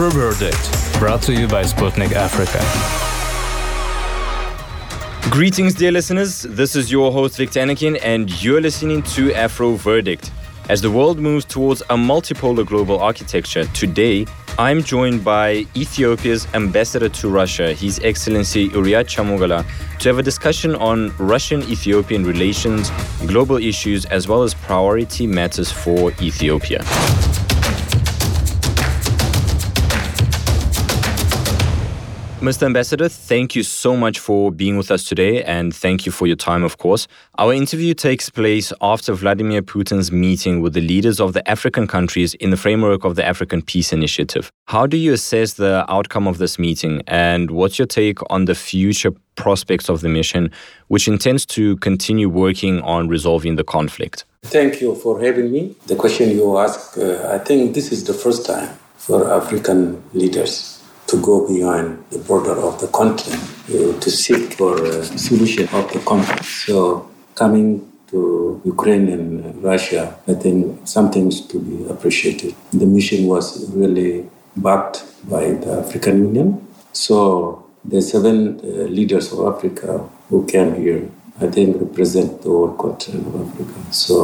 Afro Verdict, brought to you by Sputnik Africa. Greetings, dear listeners. This is your host, Viktor Anokhin, and you're listening to Afro Verdict. As the world moves towards a multipolar global architecture, today I'm joined by Ethiopia's ambassador to Russia, His Excellency Uriat Cham Ugala, to have a discussion on Russian Ethiopian relations, global issues, as well as priority matters for Ethiopia. Mr. Ambassador, thank you so much for being with us today and thank you for your time, of course. Our interview takes place after Vladimir Putin's meeting with the leaders of the African countries in the framework of the African Peace Initiative. How do you assess the outcome of this meeting and what's your take on the future prospects of the mission, which intends to continue working on resolving the conflict? Thank you for having me. The question you ask, uh, I think this is the first time for African leaders to go beyond the border of the continent uh, to seek for a solution of the conflict. So coming to Ukraine and Russia, I think something to be appreciated. The mission was really backed by the African Union. So the seven uh, leaders of Africa who came here, I think represent the whole continent of Africa. So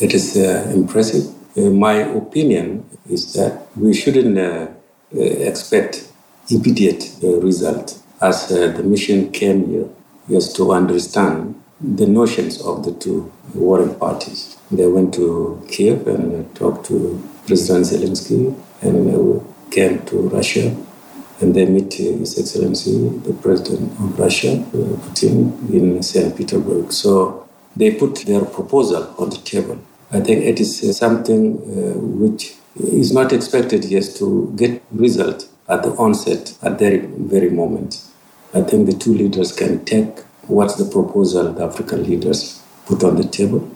it is uh, impressive. Uh, my opinion is that we shouldn't uh, uh, expect immediate uh, result as uh, the mission came here just to understand the notions of the two warring parties. They went to Kiev and talked to President Zelensky and came to Russia and they met His Excellency, the President of Russia, Putin, in St. Petersburg. So they put their proposal on the table. I think it is something uh, which is not expected yet to get result at the onset, at the very moment. I think the two leaders can take what's the proposal the African leaders put on the table,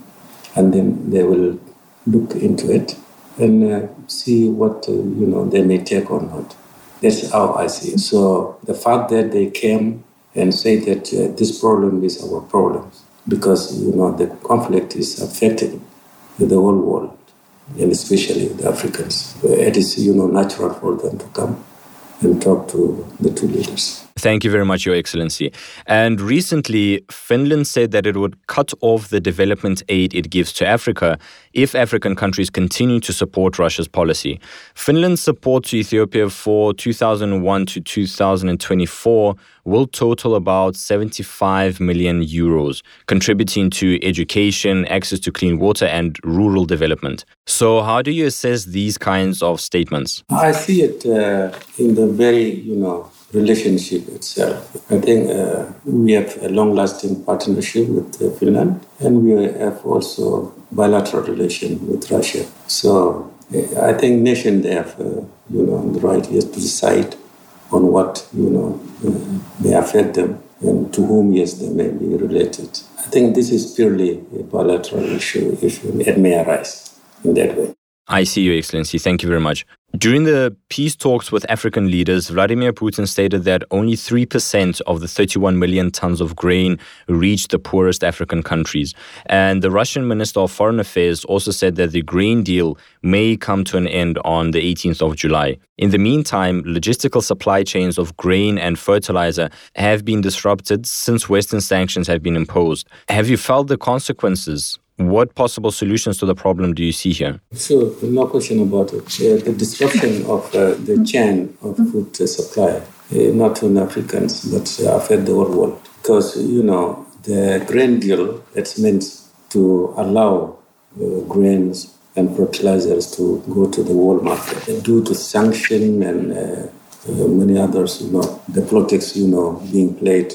and then they will look into it and uh, see what uh, you know they may take or not. That's how I see it. So the fact that they came and say that uh, this problem is our problem, because you know the conflict is affecting the whole world and especially the Africans. It is you know natural for them to come and talk to the two leaders. Thank you very much, Your Excellency. And recently, Finland said that it would cut off the development aid it gives to Africa if African countries continue to support Russia's policy. Finland's support to Ethiopia for 2001 to 2024 will total about 75 million euros, contributing to education, access to clean water, and rural development. So, how do you assess these kinds of statements? I see it uh, in the very, you know, relationship itself. I think uh, we have a long-lasting partnership with uh, Finland, and we have also bilateral relation with Russia. So uh, I think nations have, uh, you know, the right yes, to decide on what you know uh, may affect them and to whom yes they may be related. I think this is purely a bilateral issue if it may arise in that way. I see, you, Excellency. Thank you very much. During the peace talks with African leaders, Vladimir Putin stated that only 3% of the 31 million tons of grain reached the poorest African countries. And the Russian Minister of Foreign Affairs also said that the grain deal may come to an end on the 18th of July. In the meantime, logistical supply chains of grain and fertilizer have been disrupted since Western sanctions have been imposed. Have you felt the consequences what possible solutions to the problem do you see here? So, no question about it. Uh, the disruption of uh, the chain of food supply, uh, not only Africans, but uh, affect the whole world. Because, you know, the grain deal, it's meant to allow uh, grains and fertilizers to go to the world market. Due to sanction and uh, many others, you know, the politics, you know, being played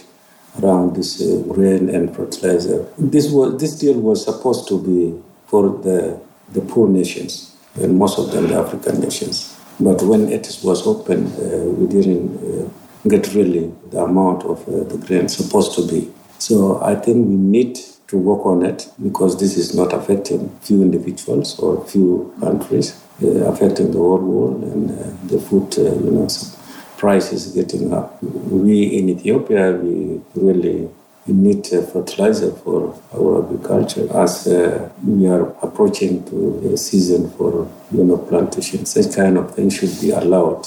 around this uh, grain and fertilizer. This was this deal was supposed to be for the the poor nations, and most of them the African nations. But when it was opened, uh, we didn't uh, get really the amount of uh, the grain supposed to be. So I think we need to work on it because this is not affecting few individuals or few countries, uh, affecting the whole world and uh, the food, you know price is getting up. We in Ethiopia, we really need fertilizer for our agriculture as uh, we are approaching to a season for you know plantation. Such kind of thing should be allowed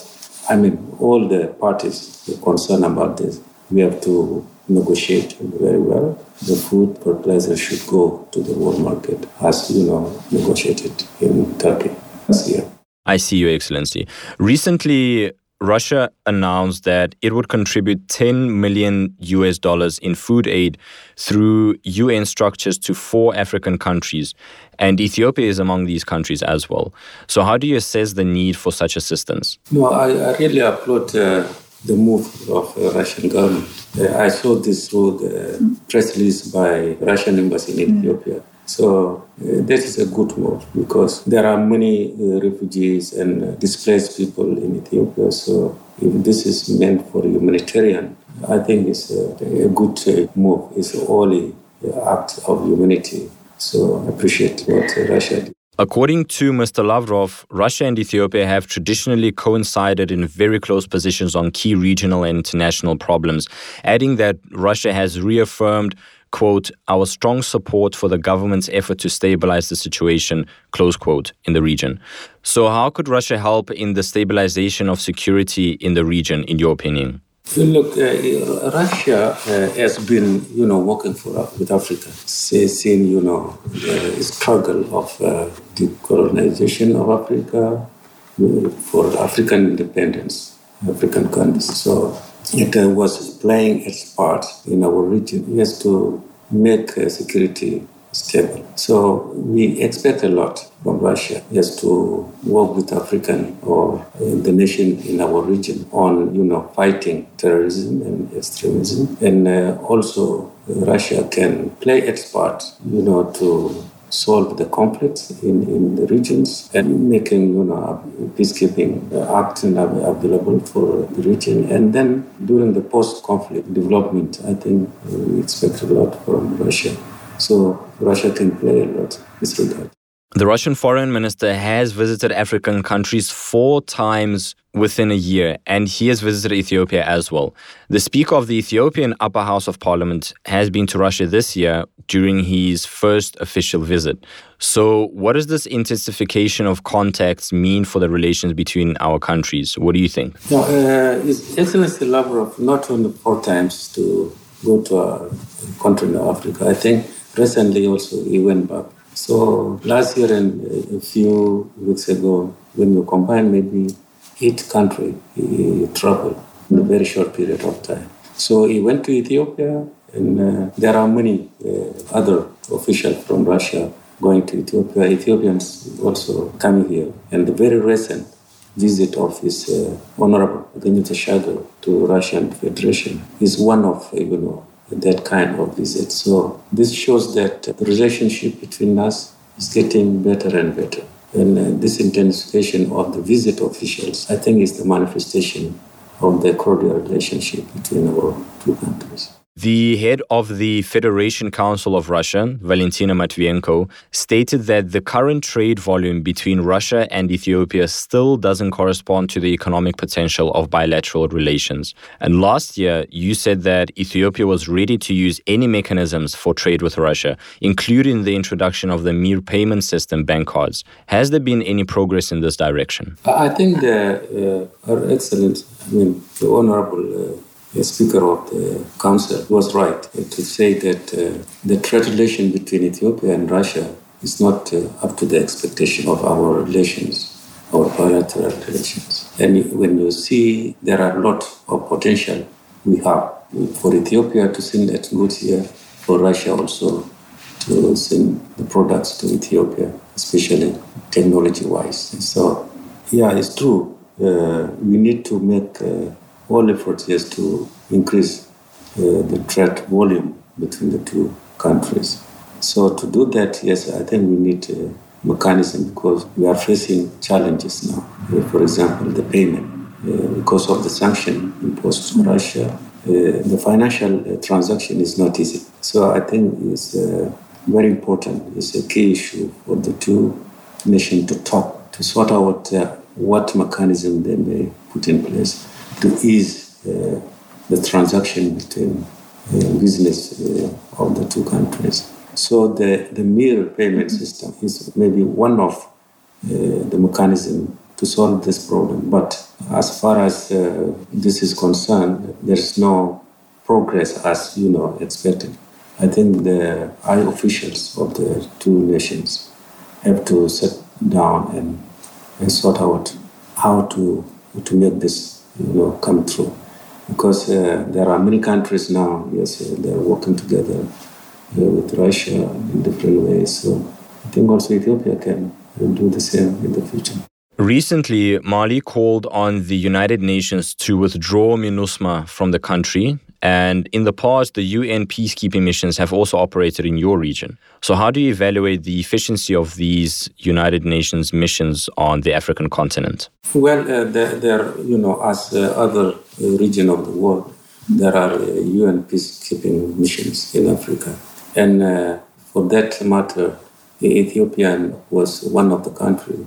I mean, all the parties concerned about this, we have to negotiate very well. The food fertilizer should go to the world market as, you know, negotiated in Turkey last year. I see, Your Excellency. Recently, Russia announced that it would contribute 10 million US dollars in food aid through UN structures to four African countries, and Ethiopia is among these countries as well. So, how do you assess the need for such assistance? No, I, I really applaud uh, the move of the Russian government. Uh, I saw this through the press release by Russian embassy in Ethiopia. So uh, that is a good move because there are many uh, refugees and uh, displaced people in Ethiopia. So if this is meant for humanitarian, I think it's a, good uh, move. It's only act of humanity. So I appreciate what Russia did. According to Mr. Lavrov, Russia and Ethiopia have traditionally coincided in very close positions on key regional and international problems, adding that Russia has reaffirmed quote, our strong support for the government's effort to stabilize the situation, close quote, in the region. So, how could Russia help in the stabilization of security in the region, in your opinion? Look, uh, Russia uh, has been, you know, working for uh, with Africa since, you know, the struggle of uh, decolonization of Africa uh, for African independence, African countries. So it uh, was playing its part in our region. Yes, to make uh, security stable. So we expect a lot from Russia, yes, to work with African or uh, the nation in our region on, you know, fighting terrorism and extremism, and uh, also Russia can play its part, you know, to solve the conflicts in, in the regions and making you know peacekeeping uh, acts available for the region. And then during the post-conflict development i think we expect a lot from russia. So russia can play a lot in this regard the Russian foreign minister has visited African countries four times within a year, and he has visited Ethiopia as well. The Speaker of the Ethiopian Upper House of Parliament has been to Russia this year during his first official visit. So, what does this intensification of contacts mean for the relations between our countries? What do you think? No, uh, His Excellency not only four times to go to a country in Africa, I think recently also he went back so last year and a few weeks ago, when you combine maybe eight countries, he traveled in a very short period of time. So he went to Ethiopia, and uh, there are many uh, other officials from Russia going to Ethiopia. Ethiopians also coming here, and the very recent visit of his uh, Honorable Benita Shagar to Russian Federation is one of you know that kind of visit. So this shows that the relationship between us is getting better and better. And uh, this intensification of the visit officials, I think, is the manifestation of the cordial relationship between our two countries. The head of the Federation Council of Russia, Valentina Matvienko, stated that the current trade volume between Russia and Ethiopia still doesn't correspond to the economic potential of bilateral relations. And last year, you said that Ethiopia was ready to use any mechanisms for trade with Russia, including the introduction of the Mir payment system bank cards. Has there been any progress in this direction? I think the, uh, Her Excellency, I mean, the Honorable uh, the Speaker of the Council was right to say that uh, the trade relation between Ethiopia and Russia is not uh, up to the expectation of our relations, our bilateral relations. And when you see there are a lot of potential we have for Ethiopia to send its goods here, for Russia also to send the products to Ethiopia, especially technology-wise. So, yeah, it's true. Uh, we need to make uh, all efforts is to increase uh, the trade volume between the two countries. So to do that, yes, I think we need a mechanism because we are facing challenges now. Uh, for example, the payment. Uh, because of the sanction imposed on Russia, uh, the financial uh, transaction is not easy. So I think it's very important. It's a key issue for the two nations to talk, to sort out what mechanism they may put in place to ease uh, the transaction between uh, business uh, of the two countries. So the, the Mir payment system is maybe one of the mechanism to solve this problem. But as far as uh, this is concerned, there is no progress as you know expected. I think the high officials of the two nations have to sit down and, and sort out how to to make this you know come true because uh, there are many countries now yes uh, they're working together uh, with Russia in different ways so I think also Ethiopia can do the same in the future. Recently, Mali called on the United Nations to withdraw MINUSMA from the country. And in the past, the UN peacekeeping missions have also operated in your region. So, how do you evaluate the efficiency of these United Nations missions on the African continent? Well, uh, there, you know, as uh, other uh, region of the world, there are UN uh, peacekeeping missions in Africa. And uh, for that matter, Ethiopia was one of the countries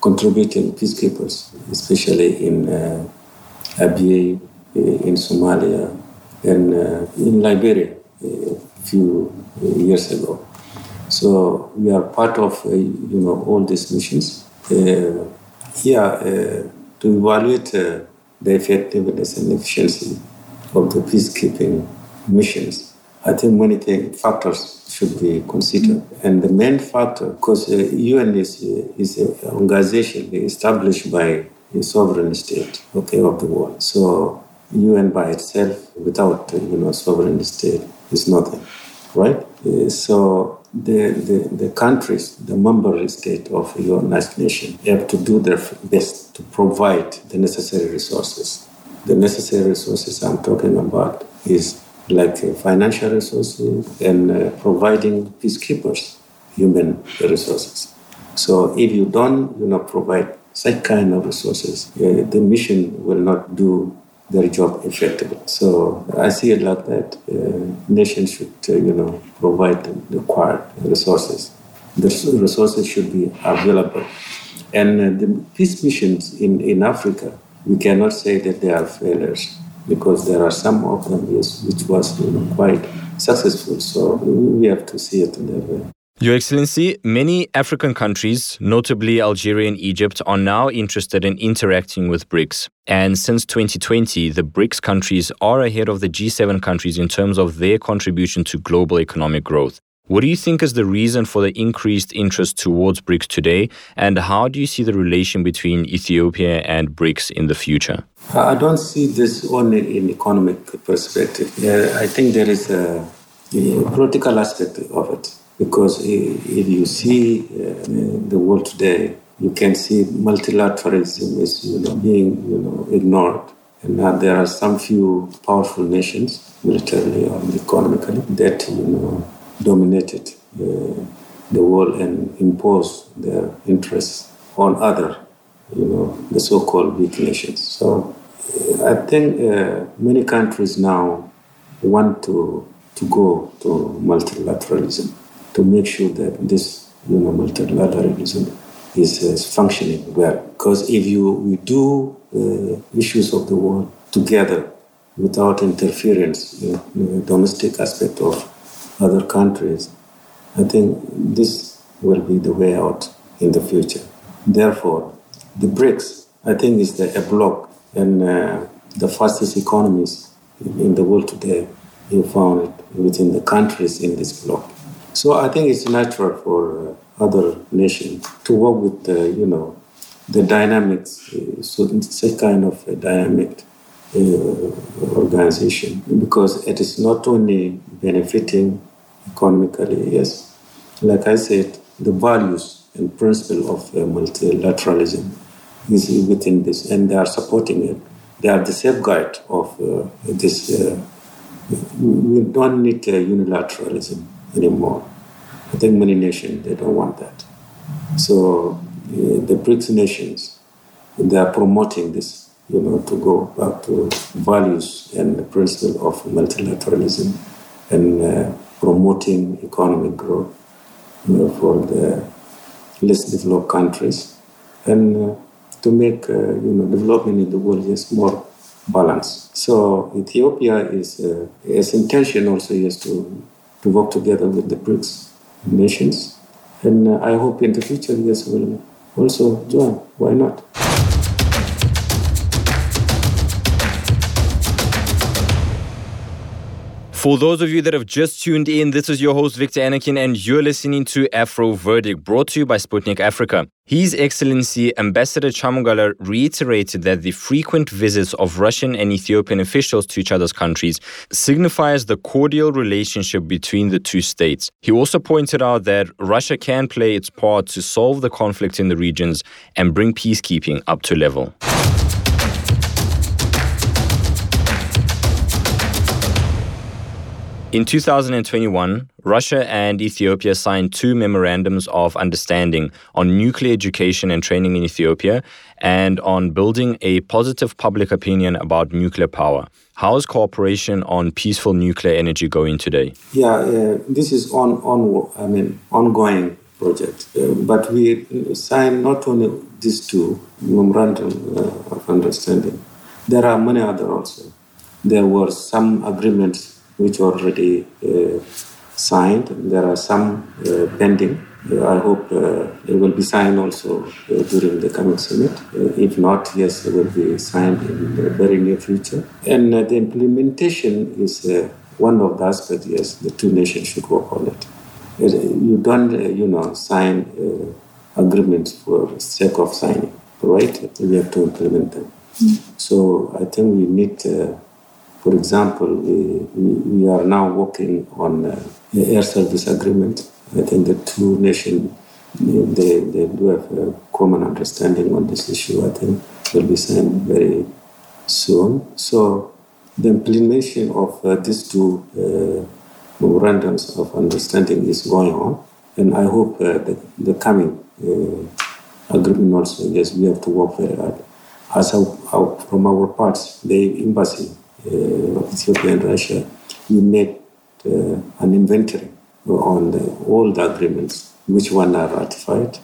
contributing peacekeepers, especially in uh, Abyei, uh, in Somalia, and uh, in Liberia uh, a few years ago. So we are part of uh, you know all these missions. Uh, yeah, to evaluate the effectiveness and efficiency of the peacekeeping missions, I think many factors should be considered. And the main factor, because UN is, is an organization established by a sovereign state okay, of the world. So UN by itself, without you know sovereign state, is nothing, right? Uh, so the, the, the countries, the member state of United Nations, have to do their best to provide the necessary resources. The necessary resources I'm talking about is like uh, financial resources and uh, providing peacekeepers human resources. So if you don't, you know, provide such kind of resources, uh, the mission will not do their job effectively. So I see a lot that. Uh, nations should, uh, you know, provide the required resources. The resources should be available. And uh, the peace missions in, in Africa, we cannot say that they are failures because there are some of them which was you know, quite successful. So we have to see it in that way. Your Excellency, many African countries, notably Algeria and Egypt, are now interested in interacting with BRICS. And since 2020, the BRICS countries are ahead of the G7 countries in terms of their contribution to global economic growth. What do you think is the reason for the increased interest towards BRICS today? And how do you see the relation between Ethiopia and BRICS in the future? I don't see this only in economic perspective. I think there is a, a political aspect of it because if you see uh, the world today, you can see multilateralism is you know, being you know, ignored. And now there are some few powerful nations, militarily or economically, that you know dominated uh, the world and imposed their interests on other, you know, the so-called weak nations. So uh, I think uh, many countries now want to to go to multilateralism to make sure that this, you multilateralism is, is functioning well. Because if you we do uh, issues of the world together without interference in the domestic aspect of other countries, I think this will be the way out in the future. Therefore, the BRICS, I think, is the, a bloc and uh, the fastest economies in the world today. You found it within the countries in this bloc. So I think it's natural for uh, other nations to work with, uh, you know, the dynamics, uh, so such kind of a dynamic uh, organization, because it is not only benefiting economically, yes. Like I said, the values and principle of uh, multilateralism is within this, and they are supporting it. They are the safeguard of this. We don't need unilateralism anymore. I think many nations they don't want that. So uh, the BRICS nations they are promoting this, you know, to go back to values and the principle of multilateralism and uh, promoting economic growth you know, for the less developed countries and uh, to make you know development in the world is more balanced. So Ethiopia is its intention also is to to work together with the BRICS nations, and uh, I hope in the future yes will also join. Why not? For those of you that have just tuned in, this is your host Viktor Anokhin, and you're listening to Afro Verdict, brought to you by Sputnik Africa. His Excellency Ambassador Cham Ugala reiterated that the frequent visits of Russian and Ethiopian officials to each other's countries signifies the cordial relationship between the two states. He also pointed out that Russia can play its part to solve the conflict in the regions and bring peacekeeping up to level. In 2021, Russia and Ethiopia signed two memorandums of understanding on nuclear education and training in Ethiopia and on building a positive public opinion about nuclear power. How is cooperation on peaceful nuclear energy going today? Yeah, uh, this is on on I mean ongoing project, uh, but we signed not only these two memorandum uh, of understanding. There are many other also. There were some agreements which already uh, signed. There are some uh, pending. Uh, I hope it will be signed also during the coming summit. if not, yes, it will be signed in the very near future. And the implementation is one of the aspects, yes, the two nations should work on it. You don't, you know, sign agreements for sake of signing, right? We have to implement them. Mm. So I think we need uh, for example, we, we are now working on uh, the air service agreement. I think the two nations they, they do have a common understanding on this issue. I think will be signed very soon. So the implementation of uh, these two uh, memorandums of understanding is going on, and I hope uh, the, the coming uh, agreement also. Yes, we have to work very hard. As our, our, from our parts, the embassy uh, Ethiopia and Russia, we made uh, an inventory on the, all the agreements, which one are ratified,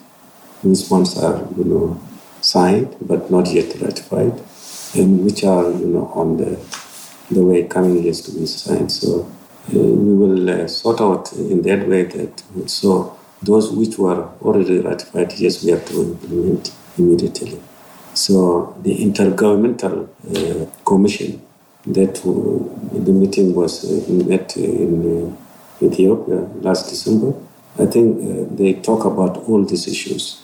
which ones are you know signed but not yet ratified, and which are you know on the the way coming years to be signed. So uh, we will uh, sort out in that way that so those which were already ratified, yes, we have to implement immediately. So the intergovernmental uh, commission that the meeting was uh, met in uh, Ethiopia last December. I think uh, they talk about all these issues.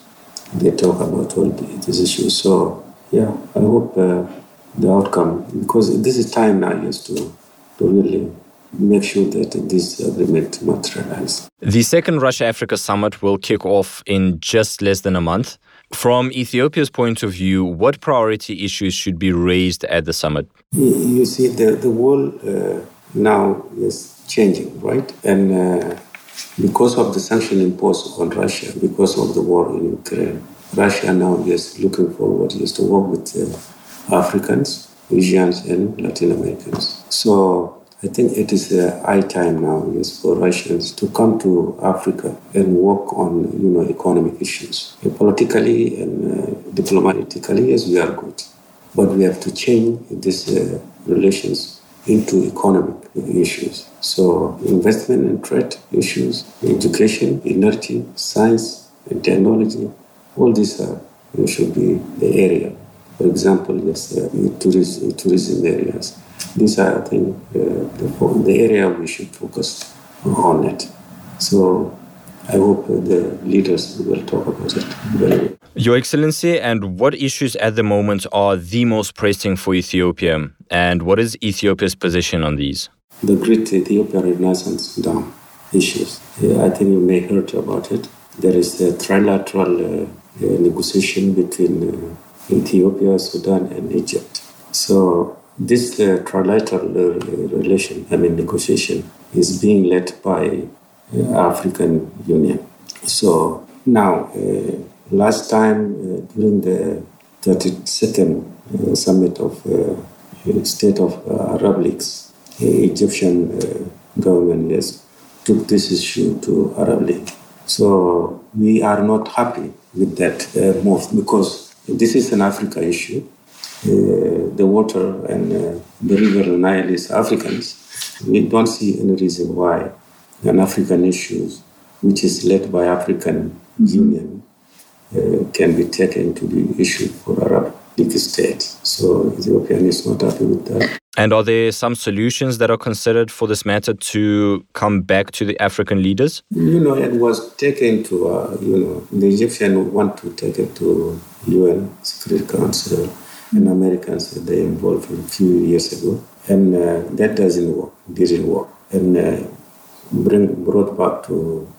They talk about all these issues. So yeah, I hope the outcome because this is time now is to to really make sure that this agreement materializes. The second Russia Africa summit will kick off in just less than a month. From Ethiopia's point of view, what priority issues should be raised at the summit? You see, the, the world uh, now is changing, right? And uh, because of the sanction imposed on Russia, because of the war in Ukraine, Russia now is looking forward is to work with uh, Africans, Asians, and Latin Americans. So I think it is a high time now, yes, for Russians to come to Africa and work on, you know, economic issues. politically and uh, diplomatically, yes, we are good, but we have to change these uh, relations into economic issues. So investment and trade issues, education, energy, science and technology, all these are should be the area. For example, yes, uh, tourism, tourism areas these are, I think, uh, the, the area we should focus on it. So I hope the leaders will talk about it very well. Your Excellency, and what issues at the moment are the most pressing for Ethiopia? And what is Ethiopia's position on these? The Great Ethiopian Renaissance Dam issues. I think you may heard about it. There is a trilateral uh, uh, negotiation between uh, Ethiopia, Sudan, and Egypt. So this uh, trilateral uh, relation, I mean negotiation, is being led by uh, African Union. So now, uh, last time uh, during the 32nd uh, summit of State of Arab Leagues, Egyptian government yes, took this issue to Arab League. So we are not happy with that move because this is an Africa issue the water and uh, the river Nile is Africans, we don't see any reason why an African issue, which is led by African mm-hmm. Union, uh, can be taken to be issue for Arab League states. So Ethiopia is not happy with that. And are there some solutions that are considered for this matter to come back to the African leaders? You know, it was taken to, uh, you know, the Egyptian want to take it to UN Security Council and Americans, they involved a few years ago. And uh, that doesn't work, didn't work. And uh, bring, brought back to,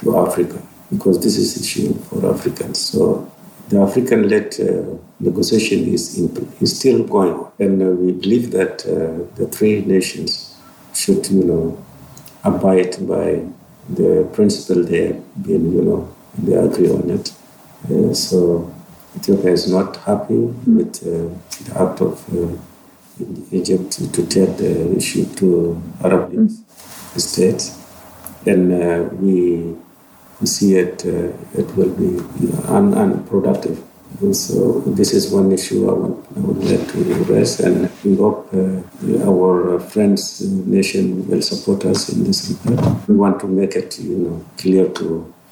to Africa because this is issue for Africans. So the African-led uh, negotiation is, in, is still going on, and uh, we believe that uh, the three nations should, you know, abide by the principle they have been, you know, they agree on it. Uh, so Ethiopia is not happy with uh, the act of uh, Egypt to take the issue to Arab League states, and we we see it, uh, it will be un- unproductive. And so this is one issue I, want, I would like to address, and we hope uh, our friends nation will support us in this regard. We want to make it, you know, clear to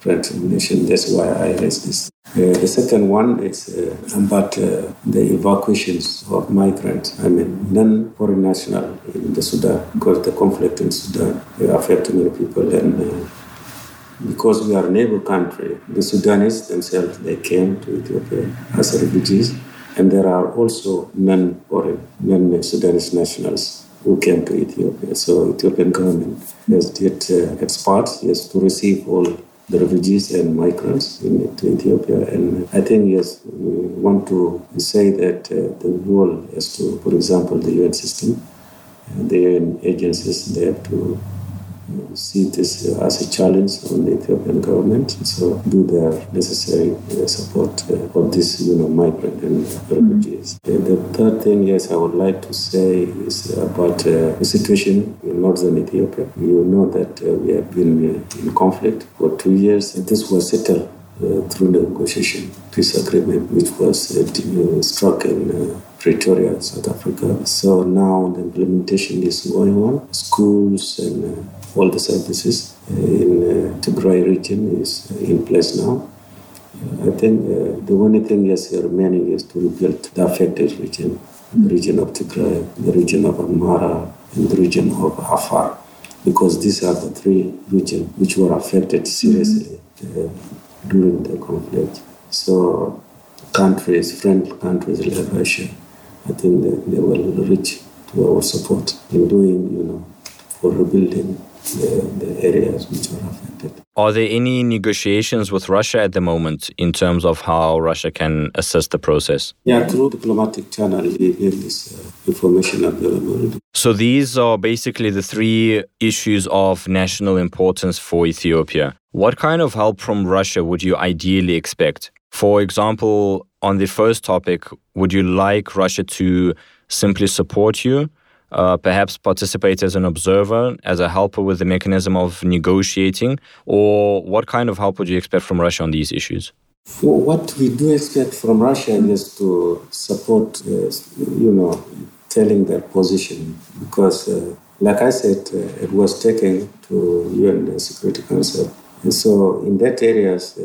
nation. That's why I raised this. Uh, the second one is uh, about uh, the evacuations of migrants. I mean, non-foreign national in the Sudan, because the conflict in Sudan affects many people and uh, because we are a neighbor country, the Sudanese themselves, they came to Ethiopia as refugees. And there are also non-foreign, non-Sudanese nationals who came to Ethiopia. So Ethiopian government has did uh, its part, yes, to receive all the refugees and migrants in, Ethiopia. And I think, yes, we want to say that uh, the role is to, for example, the UN system, uh, the UN agencies, they have to see this as a challenge on the Ethiopian government. So do their necessary uh, support uh, of this, you know, migrant and refugees. Mm-hmm. the third thing, yes, I would like to say is about uh, the situation in northern Ethiopia. You know that we have been in conflict for two years, and this was settled uh, through negotiation peace agreement, which was uh, struck in uh, Pretoria, South Africa. So now the implementation is going on. Schools and all the services in uh, Tigray region is in place now. I think uh, the only thing is remaining is to rebuild the affected region, the region of Tigray, the region of Amhara, and the region of Afar, because these are the three regions which were affected seriously uh, during the conflict. So countries, friendly countries like Russia, I think they will reach to our support in doing, you know, for rebuilding the, the areas which are affected. Are there any negotiations with Russia at the moment in terms of how Russia can assist the process? Yeah, through diplomatic channel, there is uh, information available. So these are basically the three issues of national importance for Ethiopia. What kind of help from Russia would you ideally expect? For example, on the first topic, would you like Russia to simply support you? uh, perhaps participate as an observer, as a helper with the mechanism of negotiating? Or what kind of help would you expect from Russia on these issues? What we do expect from Russia is to support, uh, you know, telling their position because, uh, like I said, uh, it was taken to UN Security Council, and so in that areas,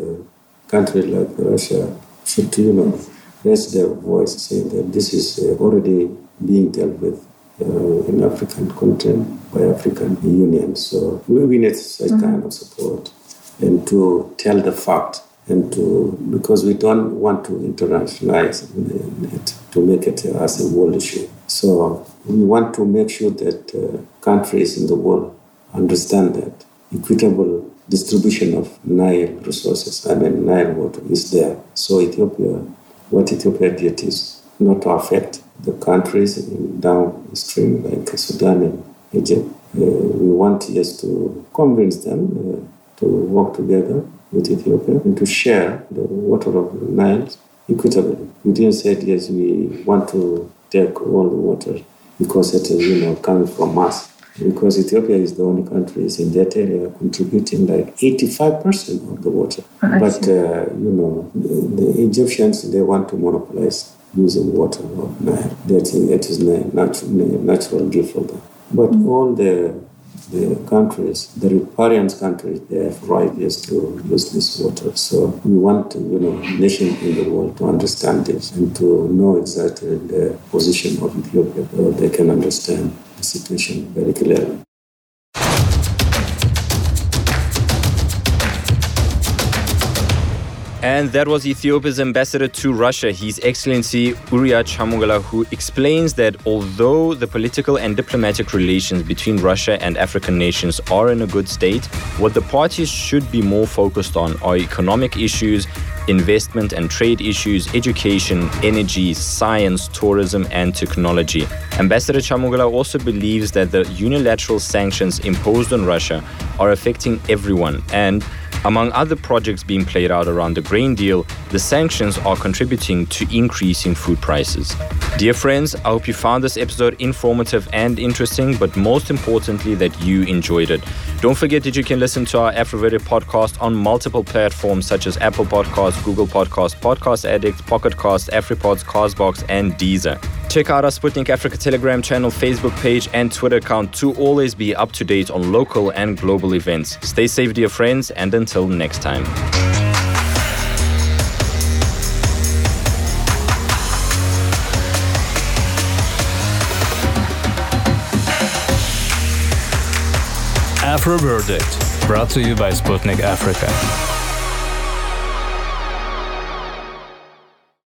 countries like Russia should, you know, raise their voice, saying that this is uh, already being dealt with uh, in African content by African Union. So we need such mm-hmm. kind of support and to tell the fact and to because we don't want to internationalize it to make it as a world issue. So we want to make sure that uh, countries in the world understand that equitable distribution of Nile resources, I mean Nile water, is there. So Ethiopia, what Ethiopia did is not to affect the countries downstream, like Sudan and Egypt. Uh, we want yes to convince them uh, to work together with Ethiopia and to share the water of the Nile equitably. We didn't say yes, we want to take all the water because it is you know coming from us. Because Ethiopia is the only country in that area contributing like 85% of the water. Oh, but uh, you know, the, the Egyptians they want to monopolize using water of Nile. That, that is natural, natural gift for them. But mm. all the the countries, the riparian countries, they have right yes to use this water. So we want, to, you know, nation in the world to understand this and to know exactly the position of Ethiopia so they can understand situation very clearly. And that was Ethiopia's ambassador to Russia, His Excellency Uriat Cham Ugala, who explains that although the political and diplomatic relations between Russia and African nations are in a good state, what the parties should be more focused on are economic issues, investment and trade issues, education, energy, science, tourism, and technology. Ambassador Cham Ugala also believes that the unilateral sanctions imposed on Russia are affecting everyone and among other projects being played out around the grain deal, the sanctions are contributing to increasing food prices. Dear friends, I hope you found this episode informative and interesting, but most importantly, that you enjoyed it. Don't forget that you can listen to our Afro Verdict podcast on multiple platforms such as Apple Podcasts, Google Podcasts, Podcast Addict, Pocket Cast, AfriPods, Castbox, and Deezer. Check out our Sputnik Africa Telegram channel, Facebook page, and Twitter account to always be up to date on local and global events. Stay safe, dear friends, and until next time. Afro Verdict, brought to you by Sputnik Africa.